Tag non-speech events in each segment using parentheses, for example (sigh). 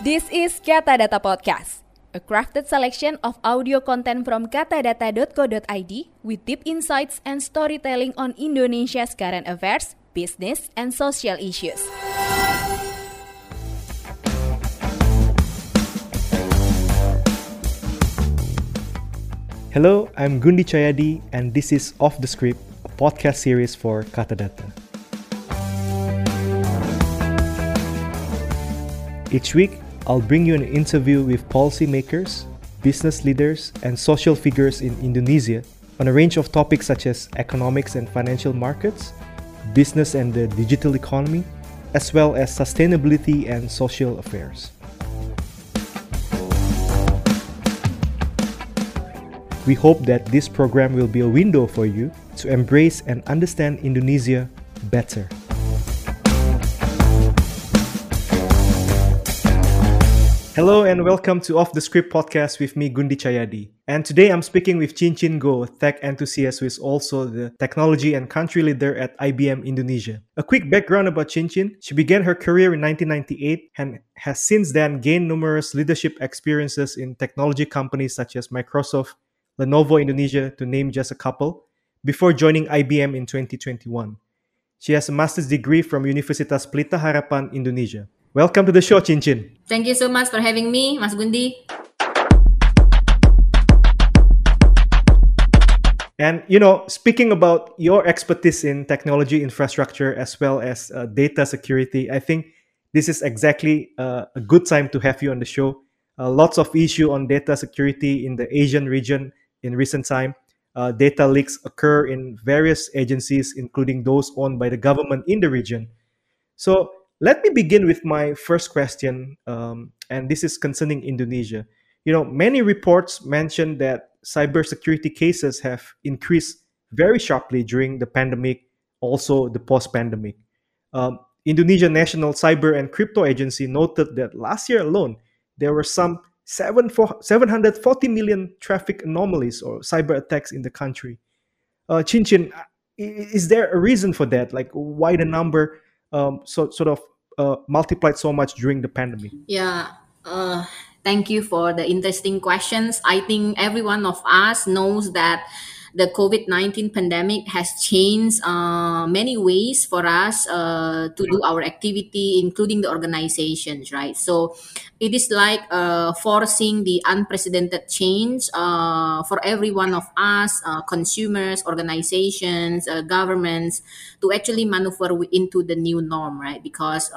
This is Kata Data Podcast, a crafted selection of audio content from katadata.co.id with deep insights and storytelling on Indonesia's current affairs, business, and social issues. Hello, I'm Gundi Chayadi, and this is Off the Script, a podcast series for Katadata. Each week, I'll bring you an interview with policymakers, business leaders, and social figures in Indonesia on a range of topics such as economics and financial markets, business and the digital economy, as well as sustainability and social affairs. We hope that this program will be a window for you to embrace and understand Indonesia better. Hello and welcome to Off the Script podcast with me, Gundy Cahyadi. And today I'm speaking with Cin Cin Go, tech enthusiast who is also the technology and country leader at IBM Indonesia. A quick background about Cin Cin. She began her career in 1998 and has since then gained numerous leadership experiences in technology companies such as Microsoft, Lenovo Indonesia, to name just a couple, before joining IBM in 2021. She has a master's degree from Universitas Pelita Harapan, Indonesia. Welcome to the show, Cin Cin. Thank you so much for having me, Mas Gundy. And you know, speaking about your expertise in technology infrastructure as well as uh, data security, I think this is exactly uh, a good time to have you on the show. Uh, lots of issue on data security in the Asian region in recent time. Uh, data leaks occur in various agencies, including those owned by the government in the region. So let me begin with my first question, um, and this is concerning Indonesia. You know, many reports mention that cybersecurity cases have increased very sharply during the pandemic, also the post-pandemic. Um, Indonesia National Cyber and Crypto Agency noted that last year alone, there were some 7, 740 million traffic anomalies or cyber attacks in the country. Uh, Cin Cin, is there a reason for that? Like, why the number um, so, sort of uh, multiplied so much during the pandemic? Yeah. Uh, thank you for the interesting questions. I think every one of us knows that the COVID 19 pandemic has changed uh, many ways for us uh, to do our activity, including the organizations, right? So it is like uh, forcing the unprecedented change uh, for every one of us, uh, consumers, organizations, uh, governments, to actually maneuver into the new norm, right? Because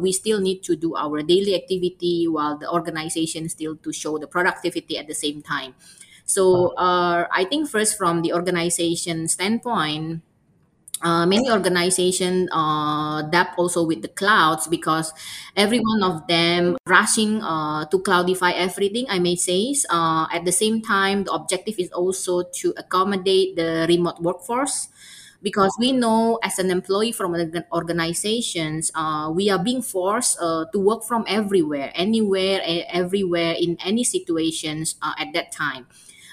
we still need to do our daily activity while the organization still to show the productivity at the same time. So uh, I think first from the organization standpoint, uh, many organizations uh, adapt also with the clouds because every one of them rushing uh, to cloudify everything i may say uh, at the same time the objective is also to accommodate the remote workforce because we know as an employee from organizations uh, we are being forced uh, to work from everywhere anywhere everywhere in any situations uh, at that time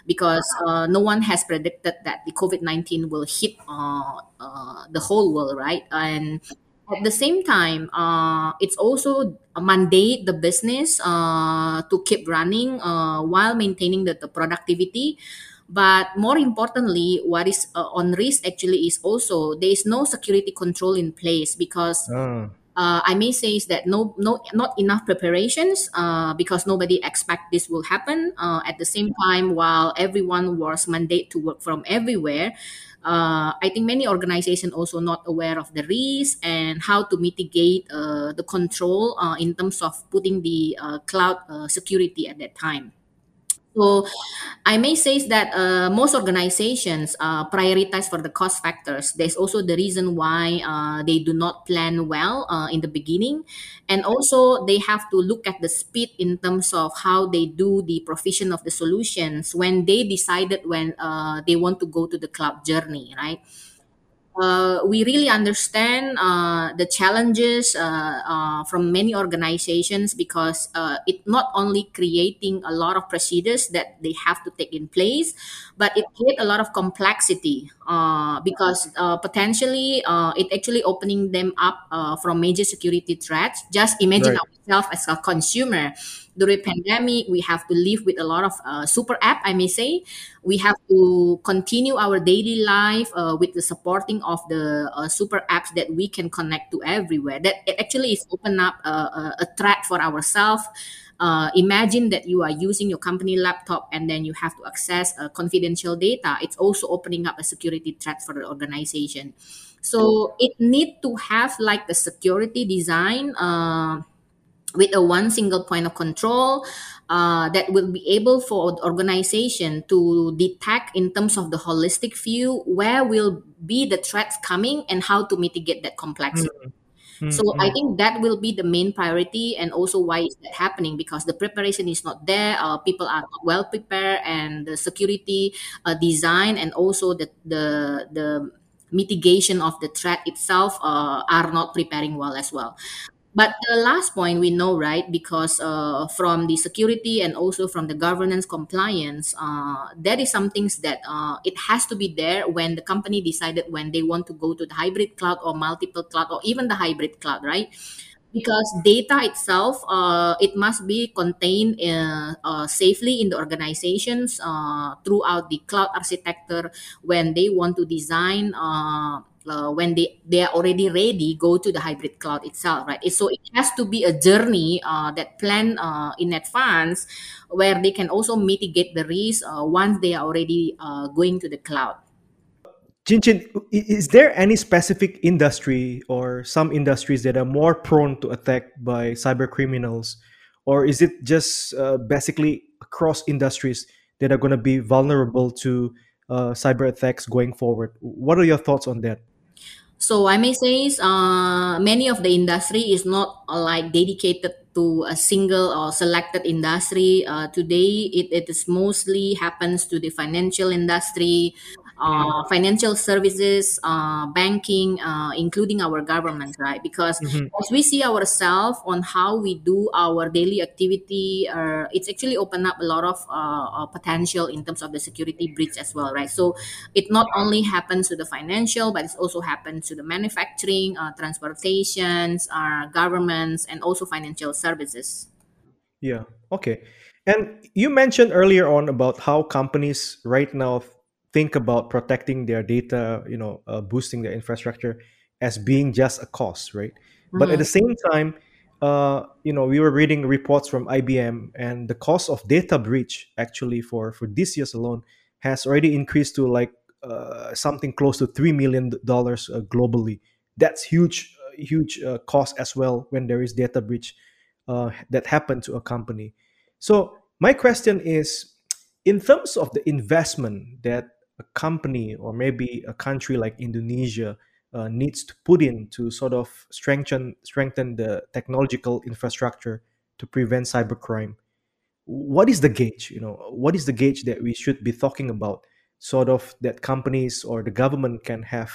because uh, no one has predicted that the COVID 19 will hit uh, uh, the whole world, right? And at the same time, uh, it's also a mandate the business uh, to keep running uh, while maintaining the, the productivity. But more importantly, what is on risk actually is also there is no security control in place because uh uh, I may say is that no, no, not enough preparations uh, because nobody expect this will happen. Uh, at the same time, while everyone was mandated to work from everywhere, uh, I think many organizations also not aware of the risk and how to mitigate uh, the control uh, in terms of putting the cloud security at that time. So I may say that uh, most organizations uh, prioritize for the cost factors. There's also the reason why uh, they do not plan well uh, in the beginning. And also they have to look at the speed in terms of how they do the provision of the solutions when they decided when uh, they want to go to the cloud journey, right? Uh, we really understand uh, the challenges uh, uh from many organizations because uh, it not only creating a lot of procedures that they have to take in place, but it create a lot of complexity uh, because potentially it actually opening them up from major security threats. Just imagine right. ourselves as a consumer during pandemic we have to live with a lot of uh, super app i may say we have to continue our daily life uh, with the supporting of the uh, super apps that we can connect to everywhere that actually is open up a, a, a threat for ourselves uh, imagine that you are using your company laptop and then you have to access uh, confidential data it's also opening up a security threat for the organization so it need to have like the security design uh, with a one single point of control uh, that will be able for the organization to detect in terms of the holistic view where will be the threats coming and how to mitigate that complexity. Mm-hmm. So I think that will be the main priority, and also why is that happening? Because the preparation is not there. Uh, people are not well prepared, and the security uh, design and also the the the mitigation of the threat itself uh, are not preparing well as well. But the last point we know, right, because uh, from the security and also from the governance compliance, uh, there is some things that uh, it has to be there when the company decided when they want to go to the hybrid cloud or multiple cloud or even the hybrid cloud, right? Because data itself, uh, it must be contained uh, uh, safely in the organizations throughout the cloud architecture when they want to design uh, when they they are already ready go to the hybrid cloud itself right so it has to be a journey uh, that plan uh, in advance where they can also mitigate the risk uh, once they are already uh, going to the cloud Cin Cin, is there any specific industry or some industries that are more prone to attack by cyber criminals, or is it just uh, basically across industries that are going to be vulnerable to cyber attacks going forward? What are your thoughts on that? So I may say uh, many of the industry is not uh, like dedicated to a single or selected industry. Uh, today, it, it is mostly happens to the financial industry, uh, financial services, uh, banking, uh, including our government, right? Because mm-hmm. as we see ourselves on how we do our daily activity, uh, it's actually open up a lot of uh, potential in terms of the security breach as well, right? So it not only happens to the financial, but it also happens to the manufacturing, transportations, governments, and also financial services. Yeah. Okay. And you mentioned earlier on about how companies right now think about protecting their data, you know, uh, boosting their infrastructure as being just a cost, right? Mm-hmm. But at the mm-hmm. same time, uh, you know, we were reading reports from IBM, and the cost of data breach actually for for this year's alone has already increased to like uh, something close to three million dollars uh, globally. That's huge, uh, huge uh, cost as well when there is data breach that happened to a company. So my question is, in terms of the investment that a company or maybe a country like Indonesia uh, needs to put in to sort of strengthen strengthen the technological infrastructure to prevent cybercrime. What is the gauge? You know, what is the gauge that we should be talking about? Sort of that companies or the government can have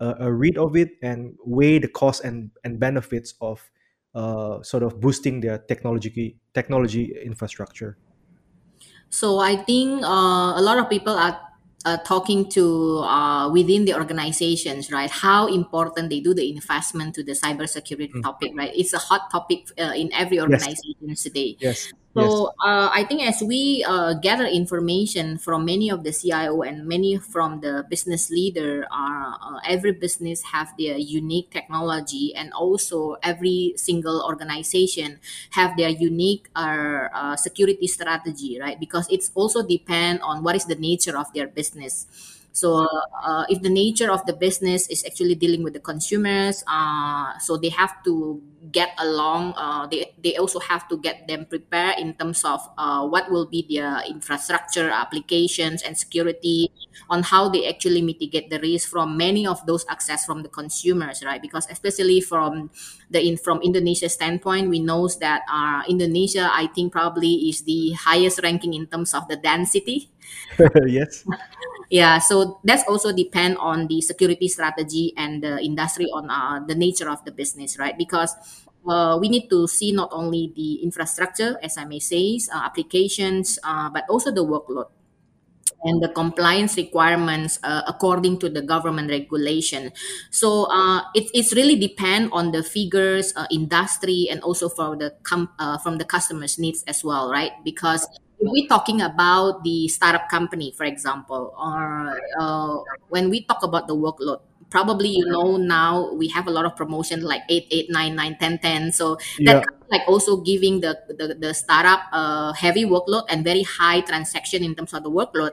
a, a read of it and weigh the costs and, and benefits of uh, sort of boosting their technology technology infrastructure. So I think uh, a lot of people are uh, talking to uh, within the organizations, right? How important they do the investment to the cybersecurity mm. topic, right? It's a hot topic uh, in every organization yes. today. Yes. So uh, I think as we uh, gather information from many of the CIO and many from the business leader, uh, uh, every business have their unique technology, and also every single organization have their unique uh, uh, security strategy, right? Because it's also depend on what is the nature of their business. So uh, if the nature of the business is actually dealing with the consumers, uh, so they have to get along. Uh, they, they also have to get them prepared in terms of uh, what will be their infrastructure, applications, and security on how they actually mitigate the risk from many of those access from the consumers, right? Because especially from the in from Indonesia standpoint, we know that uh, Indonesia, I think, probably is the highest ranking in terms of the density. (laughs) yes (laughs) yeah so that's also depend on the security strategy and the industry on uh, the nature of the business right because uh, we need to see not only the infrastructure as i may say uh, applications uh, but also the workload and the compliance requirements uh, according to the government regulation. So uh, it, it's really depend on the figures, uh, industry, and also for the com- uh, from the customers' needs as well, right? Because if we're talking about the startup company, for example, or uh, when we talk about the workload, probably you know now we have a lot of promotion like 8 8 9 9 10 10 so Yeah. that like also giving the the, the startup a heavy workload and very high transaction in terms of the workload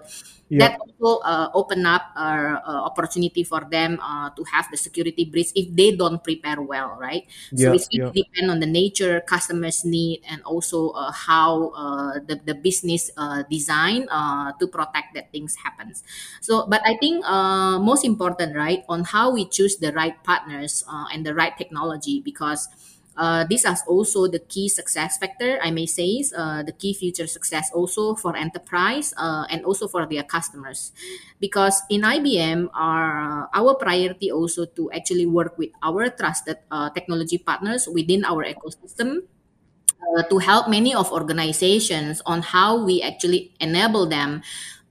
Yeah. that also uh, open up uh, opportunity for them uh, to have the security breach if they don't prepare well right so it's really yeah. depend on the nature customers need and also uh, how uh, the, the business uh, design uh, to protect that things happens so but i think uh, most important right on how we choose the right partners uh, and the right technology because uh, these are also the key success factor i may say uh, the key future success also for enterprise uh, and also for their customers. Because in ibm our our priority also to actually work with our trusted uh, technology partners within our ecosystem uh, to help many of organizations on how we actually enable them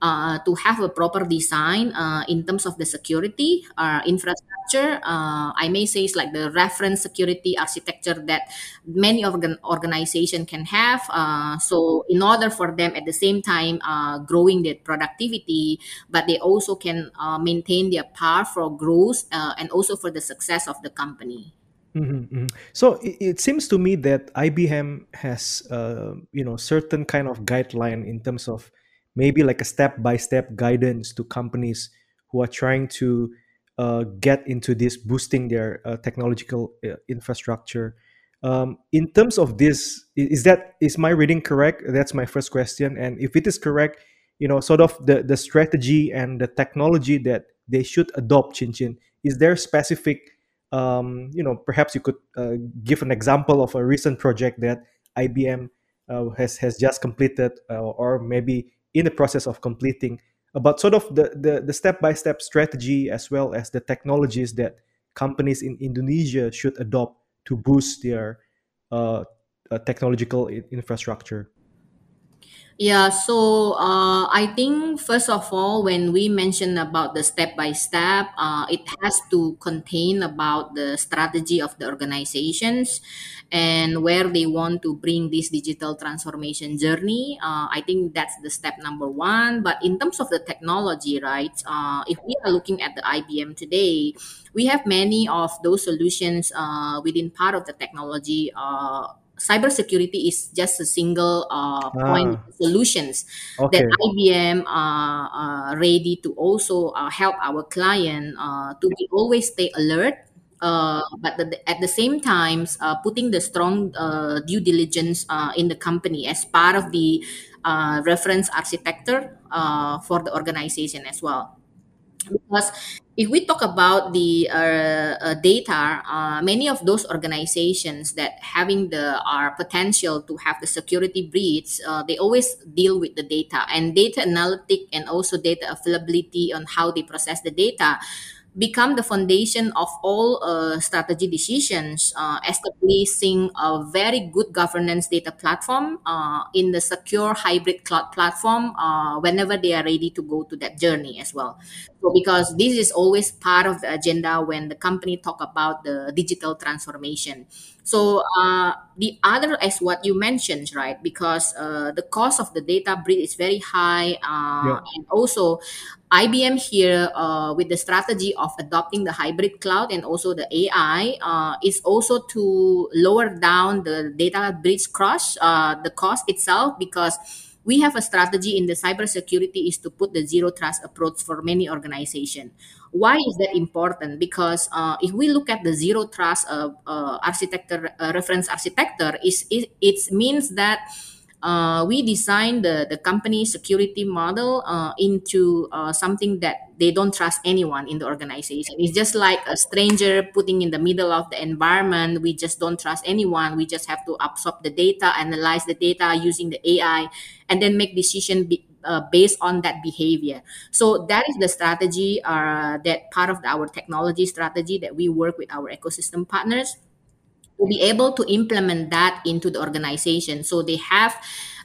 uh, to have a proper design uh, in terms of the security uh, infrastructure. Uh, I may say it's like the reference security architecture that many organ- organization can have. Uh, so in order for them at the same time growing their productivity, but they also can maintain their path for growth and also for the success of the company. Mhm, mhm. So it, it seems to me that IBM has, uh, you know, certain kind of guideline in terms of maybe like a step-by-step guidance to companies who are trying to uh, get into this boosting their uh, technological uh, infrastructure. Um, in terms of this, is that is my reading correct? That's my first question. And if it is correct, you know, sort of the the strategy and the technology that they should adopt, Cin Cin, is there specific um, you know, perhaps you could uh, give an example of a recent project that IBM uh, has has just completed, uh, or maybe in the process of completing, about sort of the the the step by step strategy as well as the technologies that companies in Indonesia should adopt to boost their uh, uh, technological infrastructure. Yeah, so uh, I think first of all, when we mention about the step by step, uh, it has to contain about the strategy of the organizations and where they want to bring this digital transformation journey. Uh, I think that's the step number one. But in terms of the technology, right? Uh, if we are looking at the IBM today, we have many of those solutions uh, within part of the technology. Uh, cybersecurity is just a single uh, point Ah, solutions that. IBM are, uh, ready to also uh, help our client uh, to be always stay alert. Uh, but the, at the same time, uh, putting the strong uh, due diligence uh, in the company as part of the uh, reference architecture uh, for the organization as well because if we talk about the uh, uh, data, uh, many of those organizations that having the are potential to have the security breach, uh, they always deal with the data and data analytic and also data availability on how they process the data become the foundation of all uh, strategy decisions, uh, establishing a very good governance data platform uh, in the secure hybrid cloud platform uh, whenever they are ready to go to that journey as well. So, because this is always part of the agenda when the company talk about the digital transformation. So uh, the other as what you mentioned, right? Because uh, the cost of the data breach is very high, uh, Yeah. and also IBM here uh, with the strategy of adopting the hybrid cloud and also the AI uh, is also to lower down the data breach cost, uh, the cost itself, because we have a strategy in the cybersecurity is to put the zero trust approach for many organizations. Why is that important? Because uh, if we look at the zero trust uh, uh, architecture uh, reference architecture, is it, it means that uh, we design the, the company security model uh, into uh, something that they don't trust anyone in the organization. It's just like a stranger putting in the middle of the environment. We just don't trust anyone. We just have to absorb the data, analyze the data using the AI, and then make decision be- uh, based on that behavior. So that is the strategy uh, that part of our technology strategy that we work with our ecosystem partners be able to implement that into the organization. So they have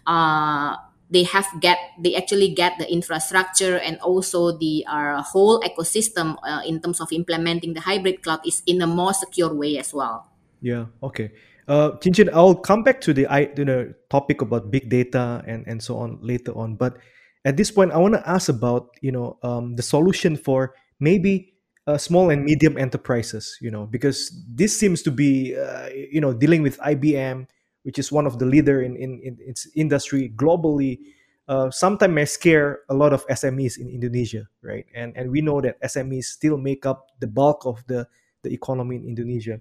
uh, they have get they actually get the infrastructure and also the uh, whole ecosystem uh, in terms of implementing the hybrid cloud is in a more secure way as well. Yeah. Okay. Uh, Cin I'll come back to the I you know topic about big data and and so on later on. But at this point, I want to ask about you know um, the solution for maybe uh, small and medium enterprises. You know because this seems to be uh, you know dealing with IBM, which is one of the leader in in, in its industry globally. Uh, sometimes may scare a lot of SMEs in Indonesia, right? And and we know that SMEs still make up the bulk of the the economy in Indonesia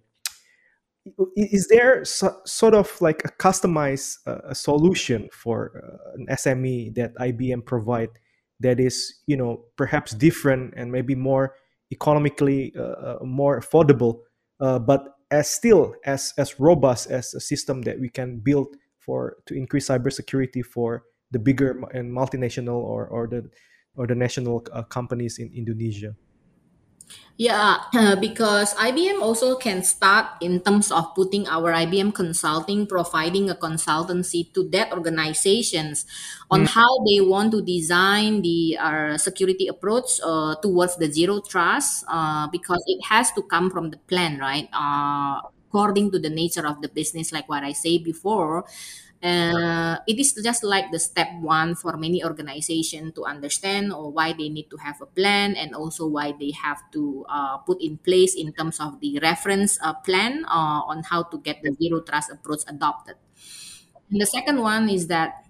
is there so, sort of like a customized uh, a solution for uh, an SME that IBM provide that is you know perhaps different and maybe more economically uh, uh more affordable uh, but as still as as robust as a system that we can build for to increase cybersecurity for the bigger and multinational or or the or the national companies in Indonesia yeah, uh, because IBM also can start in terms of putting our IBM consulting, providing a consultancy to that organizations on mm. how they want to design the uh, security approach uh, towards the zero trust, uh, because it has to come from the plan, right? Uh, according to the nature of the business, like what I say before uh, it is just like the step one for many organizations to understand or why they need to have a plan and also why they have to uh, put in place in terms of the reference uh, plan uh, on how to get the zero trust approach adopted. And the second one is that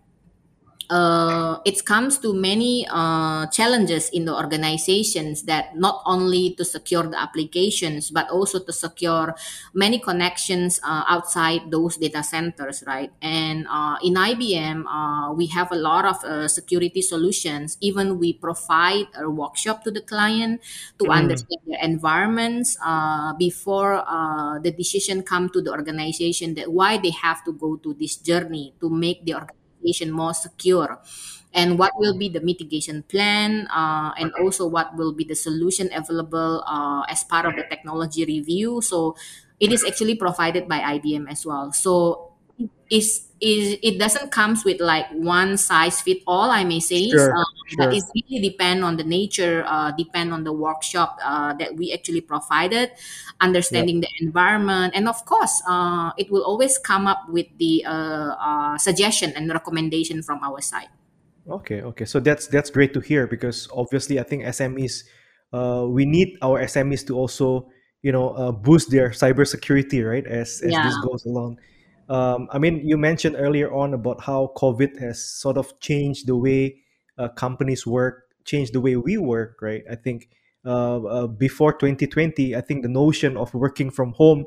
uh, it comes to many uh, challenges in the organizations that not only to secure the applications but also to secure many connections uh, outside those data centers right and uh, in ibm uh, we have a lot of uh, security solutions even we provide a workshop to the client to mm. understand their environments before the decision come to the organization that why they have to go to this journey to make the organization more secure? And what will be the mitigation plan uh, and also what will be the solution available uh, as part of the technology review? So it is actually provided by ibm as well. So is is it doesn't comes with like one size fit all i may say sure, uh, sure. but it really depend on the nature uh, depend on the workshop uh, that we actually provided understanding yep. the environment and of course uh, it will always come up with the uh, uh, suggestion and recommendation from our side okay okay so that's that's great to hear because obviously i think smes we need our smes to also you know boost their cybersecurity right as as yeah. this goes along um, I mean, you mentioned earlier on about how COVID has sort of changed the way uh, companies work, changed the way we work, right? I think uh, uh, before 2020, I think the notion of working from home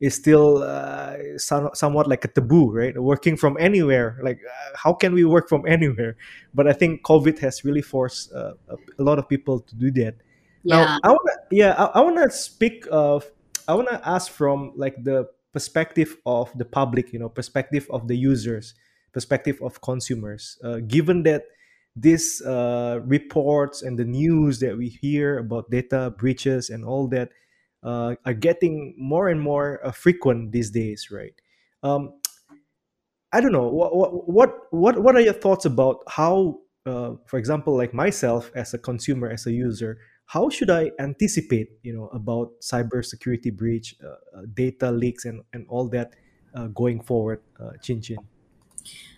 is still uh, some, somewhat like a taboo, right? Working from anywhere, like uh, how can we work from (laughs) anywhere? But I think COVID has really forced uh, a lot of people to do that. Yeah. Now, I wanna, yeah, I, I want to speak of, I want to ask from like the perspective of the public you know perspective of the users perspective of consumers. Uh, given that these uh, reports and the news that we hear about data breaches and all that uh, are getting more and more uh, frequent these days right? Um, i don't know what, what what what are your thoughts about how uh, for example like myself as a consumer as a user how should I anticipate, you know, about cybersecurity breach, uh, uh, data leaks, and and all that uh, going forward, uh, Cin Cin?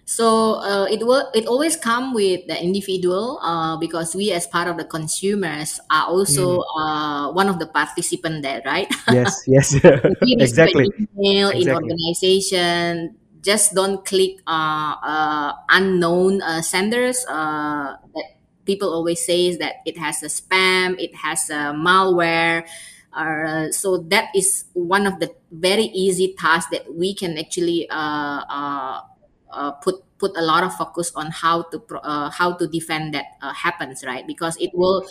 So uh, it will it always come with the individual uh, because we as part of the consumers are also mm. uh, one of the participant there, right? Yes, (laughs) yes, (laughs) exactly. Email exactly. in organization, just don't click uh, uh, unknown uh, senders uh, that people always say is that it has a spam, it has a malware. Uh, so that is one of the very easy tasks that we can actually uh, uh, uh put put a lot of focus on how to uh, how to defend that uh, happens, right? Because it will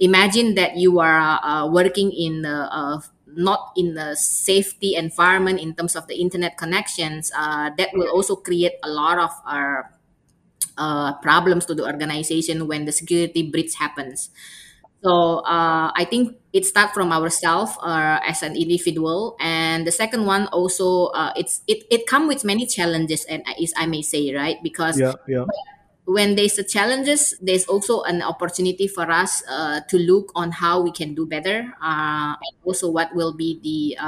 imagine that you are working in the not in a safety environment in terms of the internet connections. that will also create a lot of uh, problems to the organization when the security breach happens. So uh, I think it starts from ourselves uh, as an individual, and the second one also uh, it's it it comes with many challenges, and is I may say right? Because yeah yeah. when there's a challenges, there's also an opportunity for us uh, to look on how we can do better, uh, and also what will be the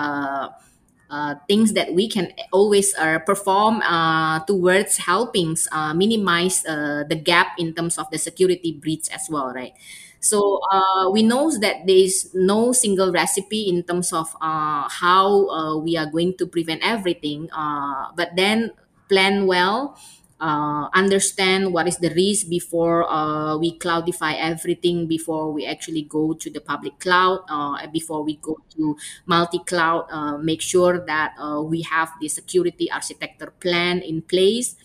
uh, things that we can always uh, perform uh, towards helping uh, minimize uh, the gap in terms of the security breach as well, right? So uh, we know that there is no single recipe in terms of how we are going to prevent everything. But then plan well, uh, understand what is the risk before uh, we cloudify everything, before we actually go to the public cloud, uh, before we go to multi-cloud. Uh, make sure that uh, we have the security architecture plan in place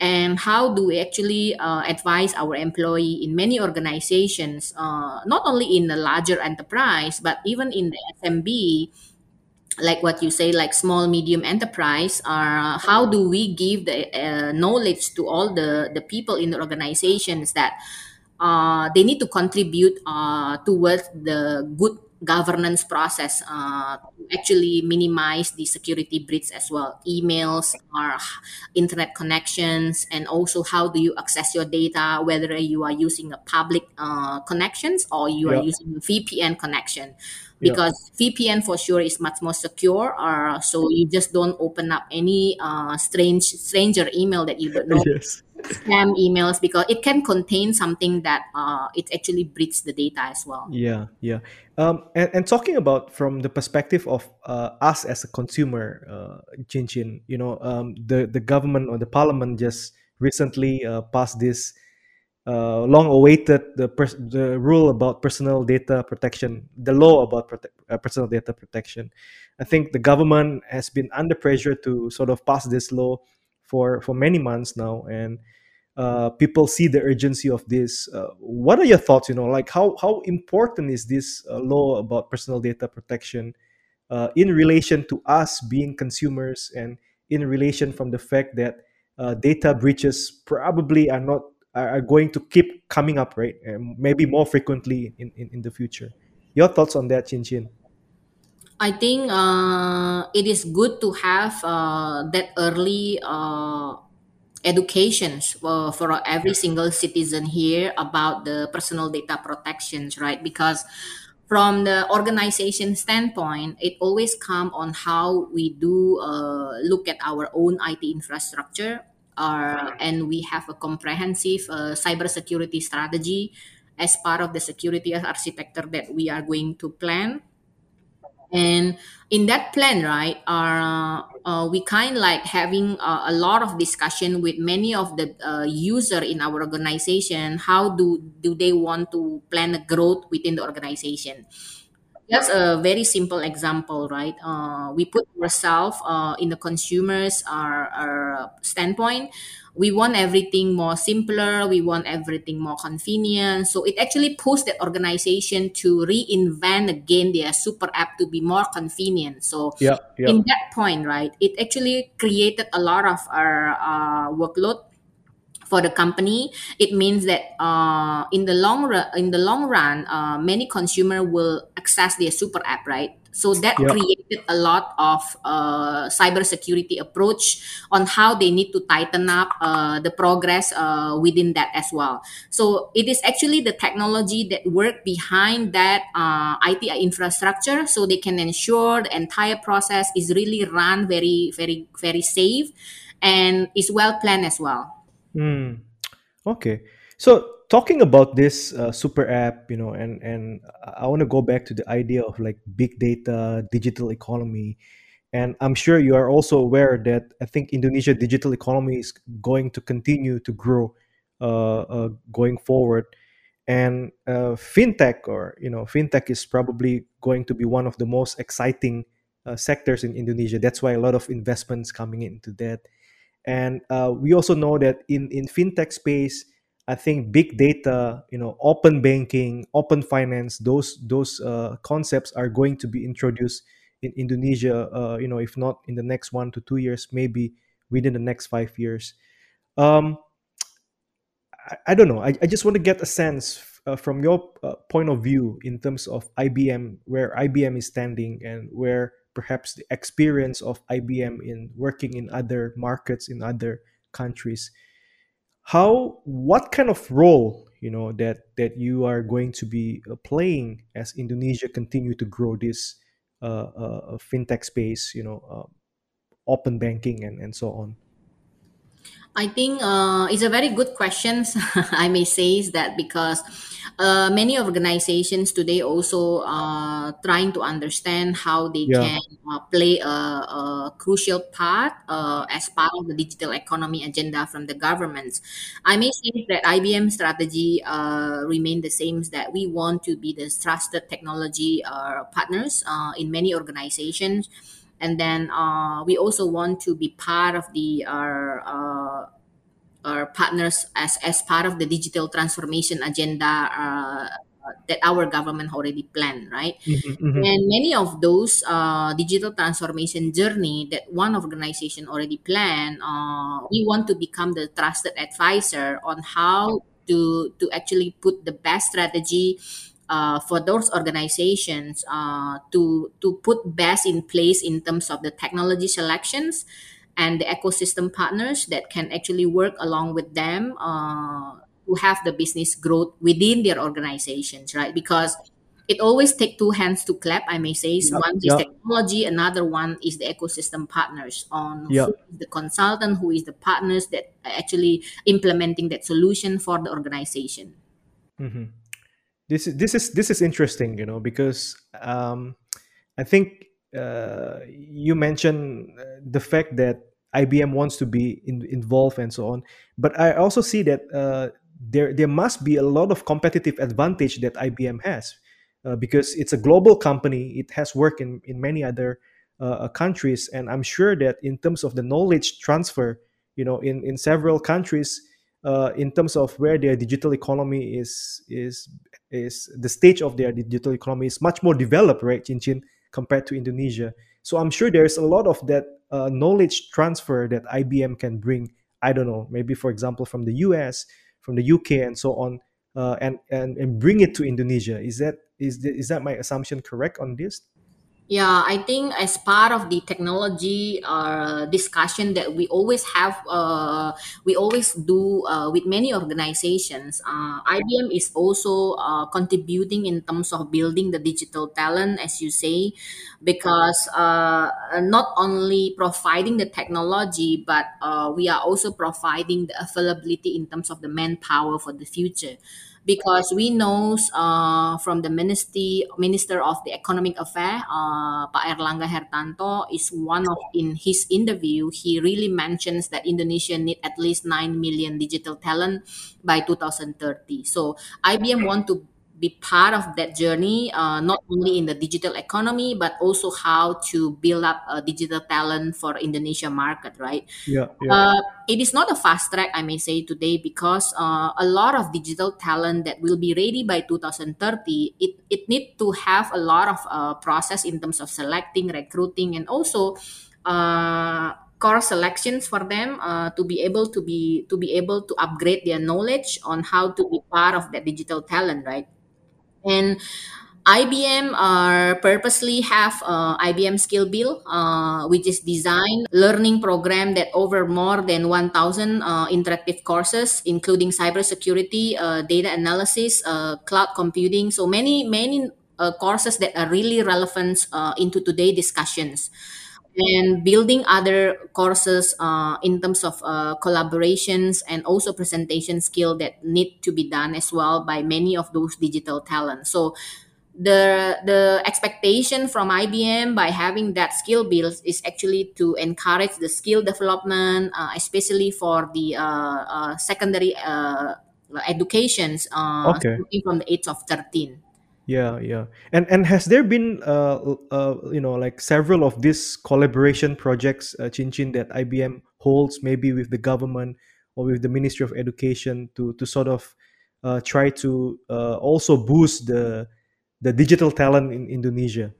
and how do we actually uh, advise our employee in many organizations not only in the larger enterprise but even in the smb like what you say like small medium enterprise uh, how do we give the uh, knowledge to all the the people in the organizations that uh, they need to contribute uh, towards the good governance process uh, to actually minimize the security breach as well? Emails or internet connections and also how do you access your data whether you are using a public uh, connections or you are using a vpn connection Yeah. because vpn for sure is much more secure uh, so you just don't open up any uh, strange stranger email that you don't know (laughs) yes spam emails because it can contain something that uh, it actually breaches the data as well Yeah, yeah. Um, and, and talking about from the perspective of uh, us as a consumer, uh, Cin Cin, you know, um, the the government or the parliament just recently uh, passed this uh, long-awaited the pers- the rule about personal data protection, the law about prote- uh, personal data protection. I think the government has been under pressure to sort of pass this law for for many months now, and uh, people see the urgency of this. Uh, what are your thoughts? You know, like how how important is this uh, law about personal data protection uh, in relation to us being consumers, and in relation from the fact that data breaches probably are not are, going to keep coming up, right? And maybe more frequently in, in, in the future. Your thoughts on that, Cin Cin? I think uh, it is good to have uh, that early uh, educations for, for every single citizen here about the personal data protections, right? Because from the organization standpoint, it always come on how we do uh, look at our own IT infrastructure, uh, and we have a comprehensive uh, cybersecurity strategy as part of the security architecture that we are going to plan. And in that plan right uh, uh, we kind like having a lot of discussion with many of the uh, user in our organization. How do do they want to plan a growth within the organization that's a very simple example, right? Uh, we put ourselves uh, in the consumers' our, our standpoint. We want everything more simpler. We want everything more convenient. So it actually pushed the organization to reinvent again their super app to be more convenient. So Yeah, yeah, in that point, right, it actually created a lot of our uh, workload for the company it means that uh, in the long run in the long run uh, many consumer will access their super app right? So that yeah, created a lot of uh, cybersecurity approach on how they need to tighten up uh, the progress uh, within that as well. So it is actually the technology that work behind that uh, IT infrastructure so they can ensure the entire process is really run very very very safe and is well planned as well Mm, okay. So talking about this uh, super app, you know, and and I want to go back to the idea of like big data, digital economy, and I'm sure you are also aware that I think Indonesia digital economy is going to continue to grow uh, uh, going forward, and uh, fintech or you know fintech is probably going to be one of the most exciting uh, sectors in Indonesia. That's why a lot of investments coming into that and uh, we also know that in in fintech space i think big data you know open banking open finance those those uh, concepts are going to be introduced in indonesia uh, you know if not in the next one to two years maybe within the next five years um, I, I don't know. I, I just want to get a sense uh, from your uh, point of view in terms of IBM, where IBM is standing, and where perhaps the experience of IBM in working in other markets in other countries. How what kind of role you know that that you are going to be uh, playing as Indonesia continue to grow this uh, uh, fintech space, you know, uh, open banking and and so on. I think uh, it's a very good question. (laughs) I may say is that because uh, many organizations today also are trying to understand how they Yeah. can uh, play a, a crucial part uh, as part of the digital economy agenda from the governments. I may say that IBM strategy uh, remain the same. That we want to be the trusted technology uh, partners uh, in many organizations and then uh, we also want to be part of the our uh, our partners as as part of the digital transformation agenda uh, that our government already planned, right? Mhm, mhm. And many of those uh, digital transformation journey that one organization already planned, uh, we want to become the trusted advisor on how to to actually put the best strategy uh, for those organizations uh, to to put best in place in terms of the technology selections and the ecosystem partners that can actually work along with them uh, to have the business growth within their organizations, right? Because it always take two hands to clap. I may say Yeah, one is yeah. technology, another one is the ecosystem partners on Yeah. who is the consultant, who is the partners that actually implementing that solution for the organization. Mhm. This is this is this is interesting, you know, because um, I think uh, you mentioned uh, the fact that IBM wants to be in, involved and so on, but I also see that uh, there there must be a lot of competitive advantage that IBM has uh, because it's a global company. It has worked in in many other uh, countries, and I'm sure that in terms of the knowledge transfer, you know, in in several countries uh, in terms of where their digital economy is is is the stage of their digital economy is much more developed, right, Cin Cin, compared to Indonesia. So I'm sure there's a lot of that uh, knowledge transfer that IBM can bring. I don't know, maybe for example from the US, from the UK, and so on, uh, and and and bring it to Indonesia. Is that is the, is that my assumption correct on this? Yeah, I think as part of the technology uh, discussion that we always have, uh, we always do uh, with many organizations, uh, IBM is also uh, contributing in terms of building the digital talent, as you say, because uh, not only providing the technology, but uh, we are also providing the availability in terms of the manpower for the future because we know uh, from the ministry minister of the economic affair uh, Pak Airlangga Hartarto is one of in his interview he really mentions that Indonesia need at least 9 million digital talent by 2030 so IBM want to be part of that journey uh, not only in the digital economy but also how to build up a digital talent for Indonesia market right Yeah, yeah, uh, it is not a fast track, I may say today, because uh, a lot of digital talent that will be ready by 2030, it, it need to have a lot of uh, process in terms of selecting, recruiting, and also uh, course selections for them uh, to be able to be to be able to upgrade their knowledge on how to be part of that digital talent, right? And IBM uh, purposely have uh, IBM SkillsBuild, uh, which is designed learning program that over more than 1,000 uh, interactive courses, including cybersecurity, uh, data analysis, uh, cloud computing. So many many uh, courses that are really relevant into today discussions and building other courses uh, in terms of uh, collaborations and also presentation skill that need to be done as well by many of those digital talents so the the expectation from IBM by having that SkillsBuild is actually to encourage the skill development, uh, especially for the uh, uh, secondary uh, educations uh, Okay. from the age of 13. Yeah, yeah. And and has there been uh, uh you know like several of these collaboration projects, uh, Cin Cin, that IBM holds maybe with the government or with the Ministry of Education to to sort of uh, try to uh, also boost the the digital talent in Indonesia?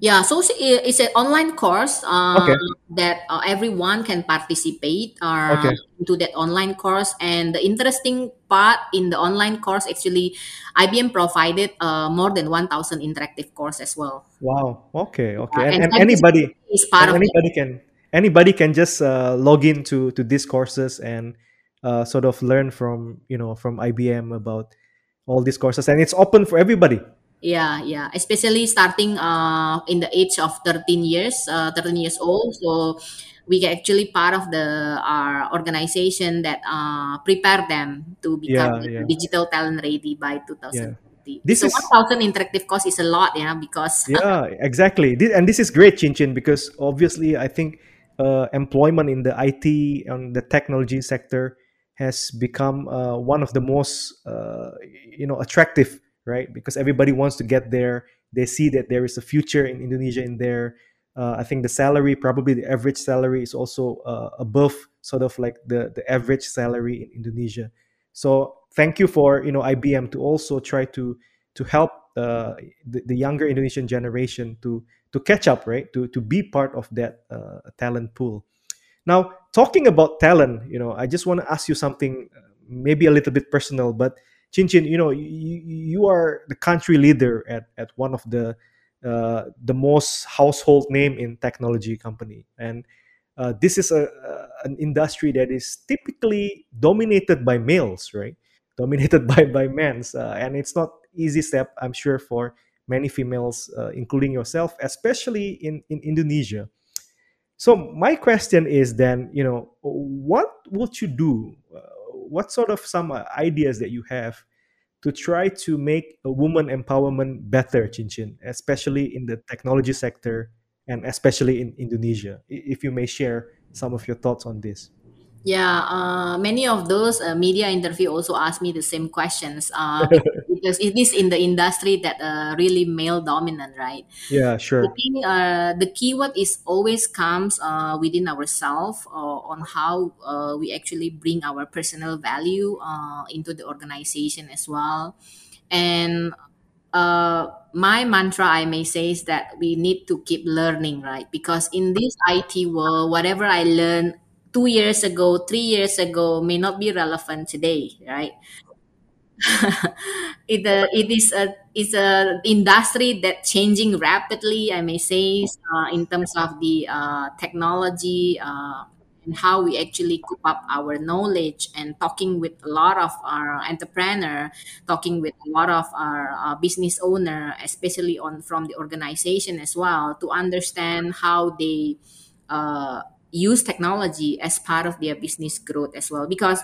Yeah, so it's an online course uh, Okay. that uh, everyone can participate uh, Okay. into that online course. And the interesting part in the online course, actually, IBM provided uh, more than 1,000 interactive course as well. Wow. Okay. Okay. Uh, And and and anybody is part and of it. anybody can anybody can just uh, log in to to these courses and uh, sort of learn from you know from IBM about all these courses and it's open for everybody. Yeah, yeah. Especially starting uh, in the age of 13 years, uh, 13 years old. So we get actually part of the our organization that uh, prepare them to become Yeah. Yeah. digital talent ready by Yeah. 2030. This So is 1,000 interactive course is a lot, yeah, because yeah exactly and this is great Cin Cin because obviously i think uh, employment in the it and the technology sector has become uh, one of the most uh, you know attractive right because everybody wants to get there they see that there is a future in indonesia in there uh, i think the salary probably the average salary is also uh, above sort of like the the average salary in indonesia so thank you for you know ibm to also try to to help uh, the, the younger Indonesian generation to to catch up, right? To to be part of that uh, talent pool. Now, talking about talent, you know, I just want to ask you something, uh, maybe a little bit personal, but Cin Cin, you know, you, you are the country leader at, at one of the uh, the most household name in technology company, and uh, this is a, an industry that is typically dominated by males, right? (laughs) Dominated by by men's, uh, and it's not easy step, I'm sure, for many females, uh, including yourself, especially in in Indonesia so my question is then, you know, what would you do? What sort of some uh, ideas that you have to try to make a woman empowerment better, Cin Cin, especially in the technology sector and especially in Indonesia? If you may share some of your thoughts on this. Yeah, uh, many of those uh, media interview also ask me the same questions (laughs) uh, because, it is in the industry that uh, really male dominant, right? yeah, I sure. think uh, the keyword is always comes uh, within ourselves uh, on how uh, we actually bring our personal value uh, into the organization as well. And uh, my mantra, I may say, is that we need to keep learning, right? Because in this IT world, whatever I learned two years ago, three years ago, may not be relevant today, right? (laughs) it uh, it is a it's a industry that changing rapidly. I may say uh, in terms of the uh, technology uh, and how we actually coop up our knowledge and talking with a lot of our entrepreneur, talking with a lot of our uh, business owner, especially on from the organization as well, to understand how they uh, use technology as part of their business growth as well because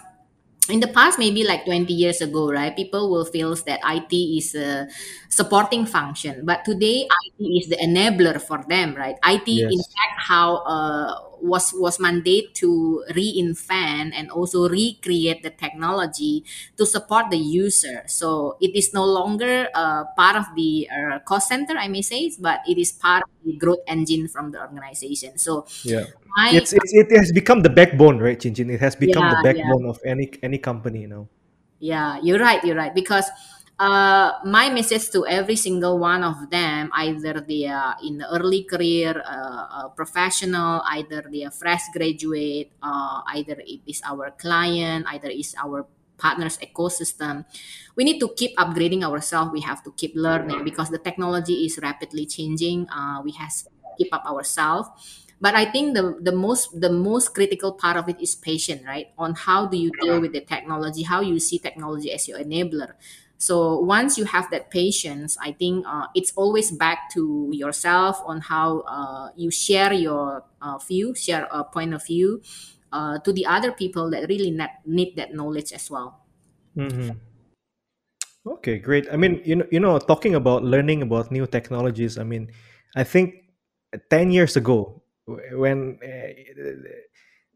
in the past maybe like 20 years ago right people will feel that it is a supporting function. But today it is the enabler for them right? It in fact how uh, was was mandate to reinvent and also recreate the technology to support the user so it is no longer uh, part of the uh, cost center i may say but it is part of the growth engine from the organization so Yeah. my It's, it's it has become the backbone, right, Cin Cin? It has become the yeah yeah backbone of any any company, you know. Yeah, you're right. You're right. Because uh, my message to every single one of them, either they are in the early career, uh, uh, professional, either they are fresh graduate, uh, either it is our client, either it's our partners ecosystem we need to keep upgrading ourselves. We have to keep learning because the technology is rapidly changing. Uh, we have to keep up ourselves. But i think the, the most the most critical part of it is patient right? On how do you deal with the technology? How you see technology as your enabler so once you have that patience i think uh, it's always back to yourself on how uh, you share your uh, view share a point of view uh, to the other people that really need that knowledge as well hmm Okay, great. I mean, you know, you know, talking about learning about new technologies. I mean, I think ten years ago, when uh,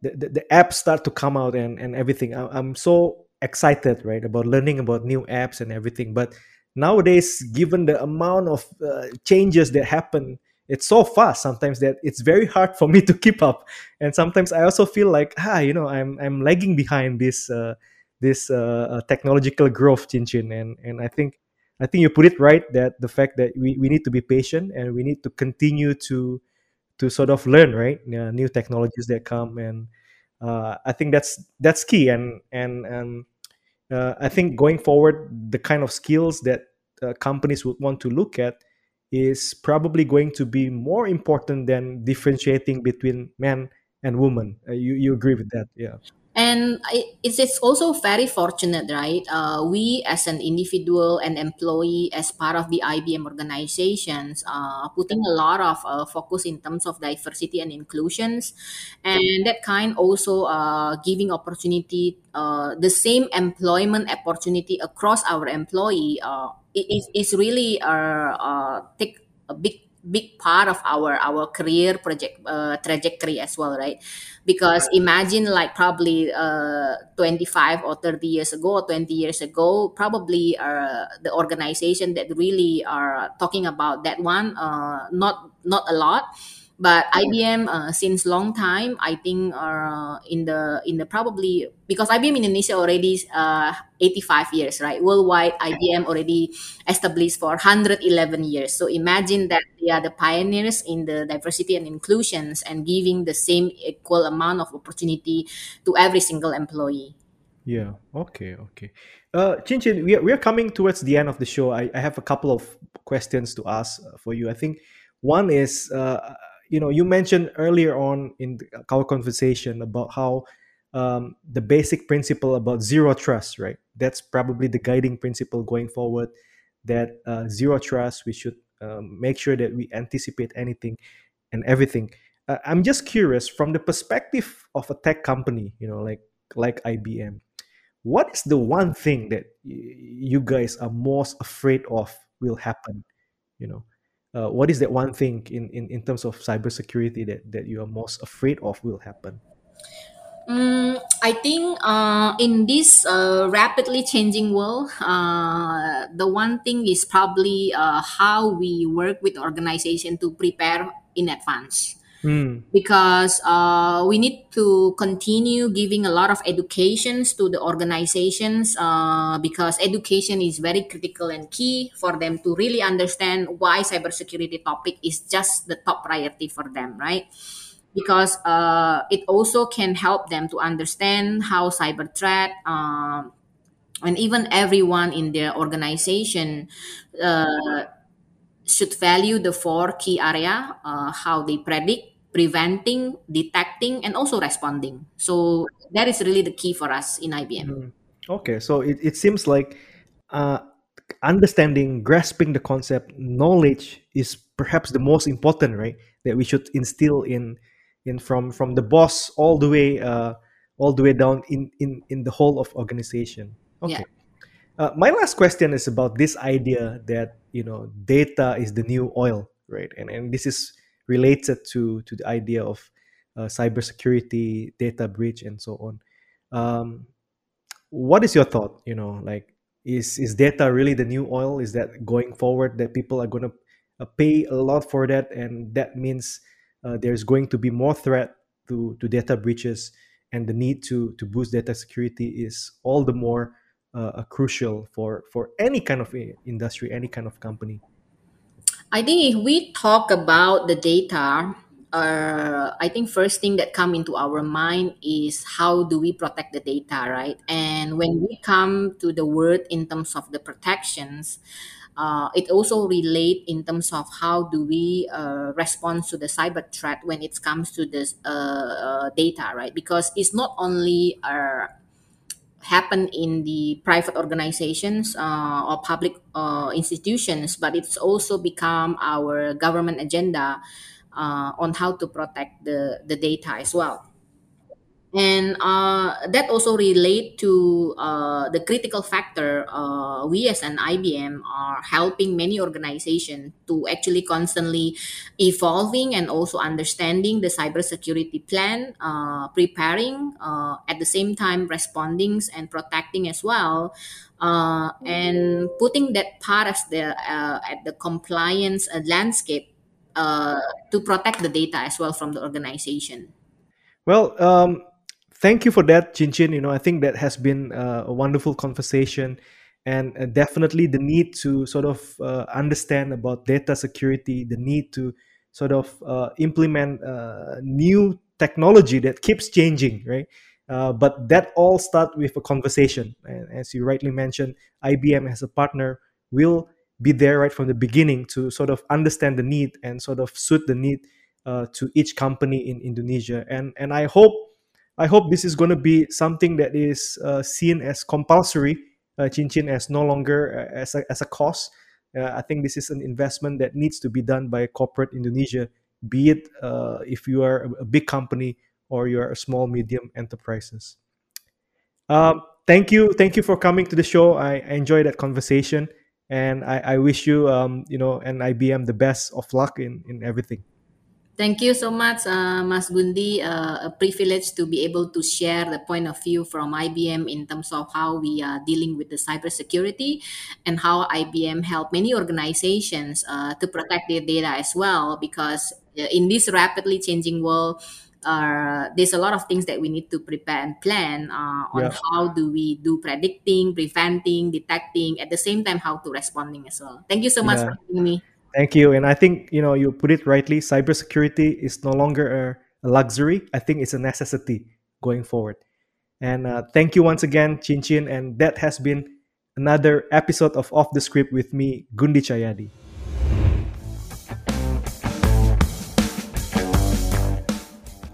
the, the the apps start to come out and and everything, I, I'm so excited, right, about learning about new apps and everything. But nowadays, given the amount of uh, changes that happen, it's so fast sometimes that it's very hard for me (laughs) to keep up. And sometimes I also feel like, ah, you know, I'm I'm lagging behind this. Uh, this uh, uh, technological growth, Cin Cin, and and I think I think you put it right that the fact that we, we need to be patient and we need to continue to to sort of learn right uh, new technologies that come and uh, I think that's that's key and and and uh, I think going forward the kind of skills that uh, companies would want to look at is probably going to be more important than differentiating between men and women. Uh, you you agree with that? Yeah and it's, it's also very fortunate right? Uh, we as an individual and employee as part of the ibm organizations uh, putting a lot of uh, focus in terms of diversity and inclusions. And that kind also uh, giving opportunity uh, the same employment opportunity across our employee uh, is is really take a big big part of our our career project uh, trajectory as well right? Because imagine like probably uh, 25 or 30 years ago or 20 years ago probably uh, the organization that really are talking about that one uh, not not a lot but IBM uh, since long time I think uh, in the in the probably because IBM Indonesia already uh, 85 years right? Worldwide IBM already established for 111 years. So imagine that they are the pioneers in the diversity and inclusions and giving the same equal amount of opportunity to every single employee. Yeah. Okay okay. Uh Cin Cin we are, we are coming towards the end of the show. I, I have a couple of questions to ask for you. I think one is uh, you know you mentioned earlier on in our conversation about how um, the basic principle about zero trust right? That's probably the guiding principle going forward that uh, zero trust we should um, make sure that we anticipate anything and everything. Uh, i'm just curious from the perspective of a tech company you know like like ibm what is the one thing that you guys are most afraid of will happen you know uh, what is that one thing in, in, in terms of cybersecurity that, that you are most afraid of will happen? Mm, I think uh, in this uh, rapidly changing world, uh, the one thing is probably uh, how we work with organization to prepare in advance. Mm. because uh, we need to continue giving a lot of educations to the organizations uh, because education is very critical and key for them to really understand why cybersecurity topic is just the top priority for them right because uh, it also can help them to understand how cyber threat um, and even everyone in their organization uh, should value the four key area uh, how they predict preventing, detecting, and also responding. So that is really the key for us in IBM. Mm. Okay, so it, it seems like uh, understanding, grasping the concept, knowledge is perhaps the most important, right? That we should instill in in from from the boss all the way uh, all the way down in in in the whole of organization. Okay. Yeah. Uh, my last question is about this idea that you know data is the new oil, right? And and this is related to to the idea of uh, cybersecurity, data breach, and so on. Um, what is your thought? You know, like is is data really the new oil? Is that going forward that people are going to uh, pay a lot for that, and that means uh, there's going to be more threat to to data breaches, and the need to to boost data security is all the more uh, crucial for for any kind of industry, any kind of company. I think if we talk about the data, uh, I think first thing that come into our mind is how do we protect the data, right? And when we come to the word in terms of the protections, uh, it also relate in terms of how do we uh, respond to the cyber threat when it comes to this uh, uh, data, right? Because it's not only uh, happen in the private organizations uh, or public uh, institutions, but it's also become our government agenda uh, on how to protect the, the data as well and uh, that also relate to uh, the critical factor uh, we as an ibm are helping many organizations to actually constantly evolving and also understanding the cybersecurity plan uh, preparing uh, at the same time responding and protecting as well uh, and putting that part as the at the compliance landscape to protect the data as well from the organization. Well um thank you for that, Cin Cin. You know, I think that has been uh, a wonderful conversation, and uh, definitely the need to sort of uh, understand about data security, the need to sort of uh, implement new technology that keeps changing, right? But that all start with a conversation, and as you rightly mentioned, IBM as a partner will be there right from the beginning to sort of understand the need and sort of suit the need to each company in Indonesia. And and I hope I hope this is going to be something that is uh, seen as compulsory, uh, Cin Cin as no longer uh, as a, as a cost. Uh, I think this is an investment that needs to be done by corporate Indonesia, be it uh, if you are a, a big company or you are a small medium enterprises. Um, thank you, thank you for coming to the show. I, I enjoyed that conversation, and I, I wish you, um, you know, and IBM the best of luck in in everything. Thank you so much, uh, Mas Gundy. Uh, a privilege to be able to share the point of view from IBM in terms of how we are dealing with the cybersecurity and how IBM help many organizations uh, to protect their data as well. Because uh, in this rapidly changing world, uh, there's a lot of things that we need to prepare and plan uh, on Yeah. how do we do predicting, preventing, detecting, at the same time how to responding as well. Thank you so much Yeah. for having me. Thank you. And I think, you know, you put it rightly. Cybersecurity is no longer a, luxury. I think it's a necessity going forward. And uh, thank you once again, Cin Cin. And that has been another episode of Off the Script with me, Gundy Cahyadi.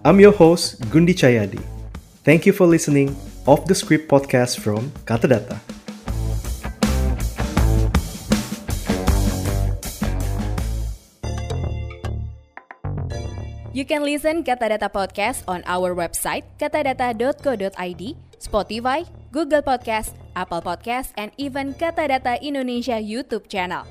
I'm your host, Gundy Cahyadi. Thank you for listening Off the Script podcast from Katadata. You can listen Katadata Podcast on our website katadata.co.id, Spotify, Google Podcast, Apple Podcast, and even Katadata Indonesia YouTube channel.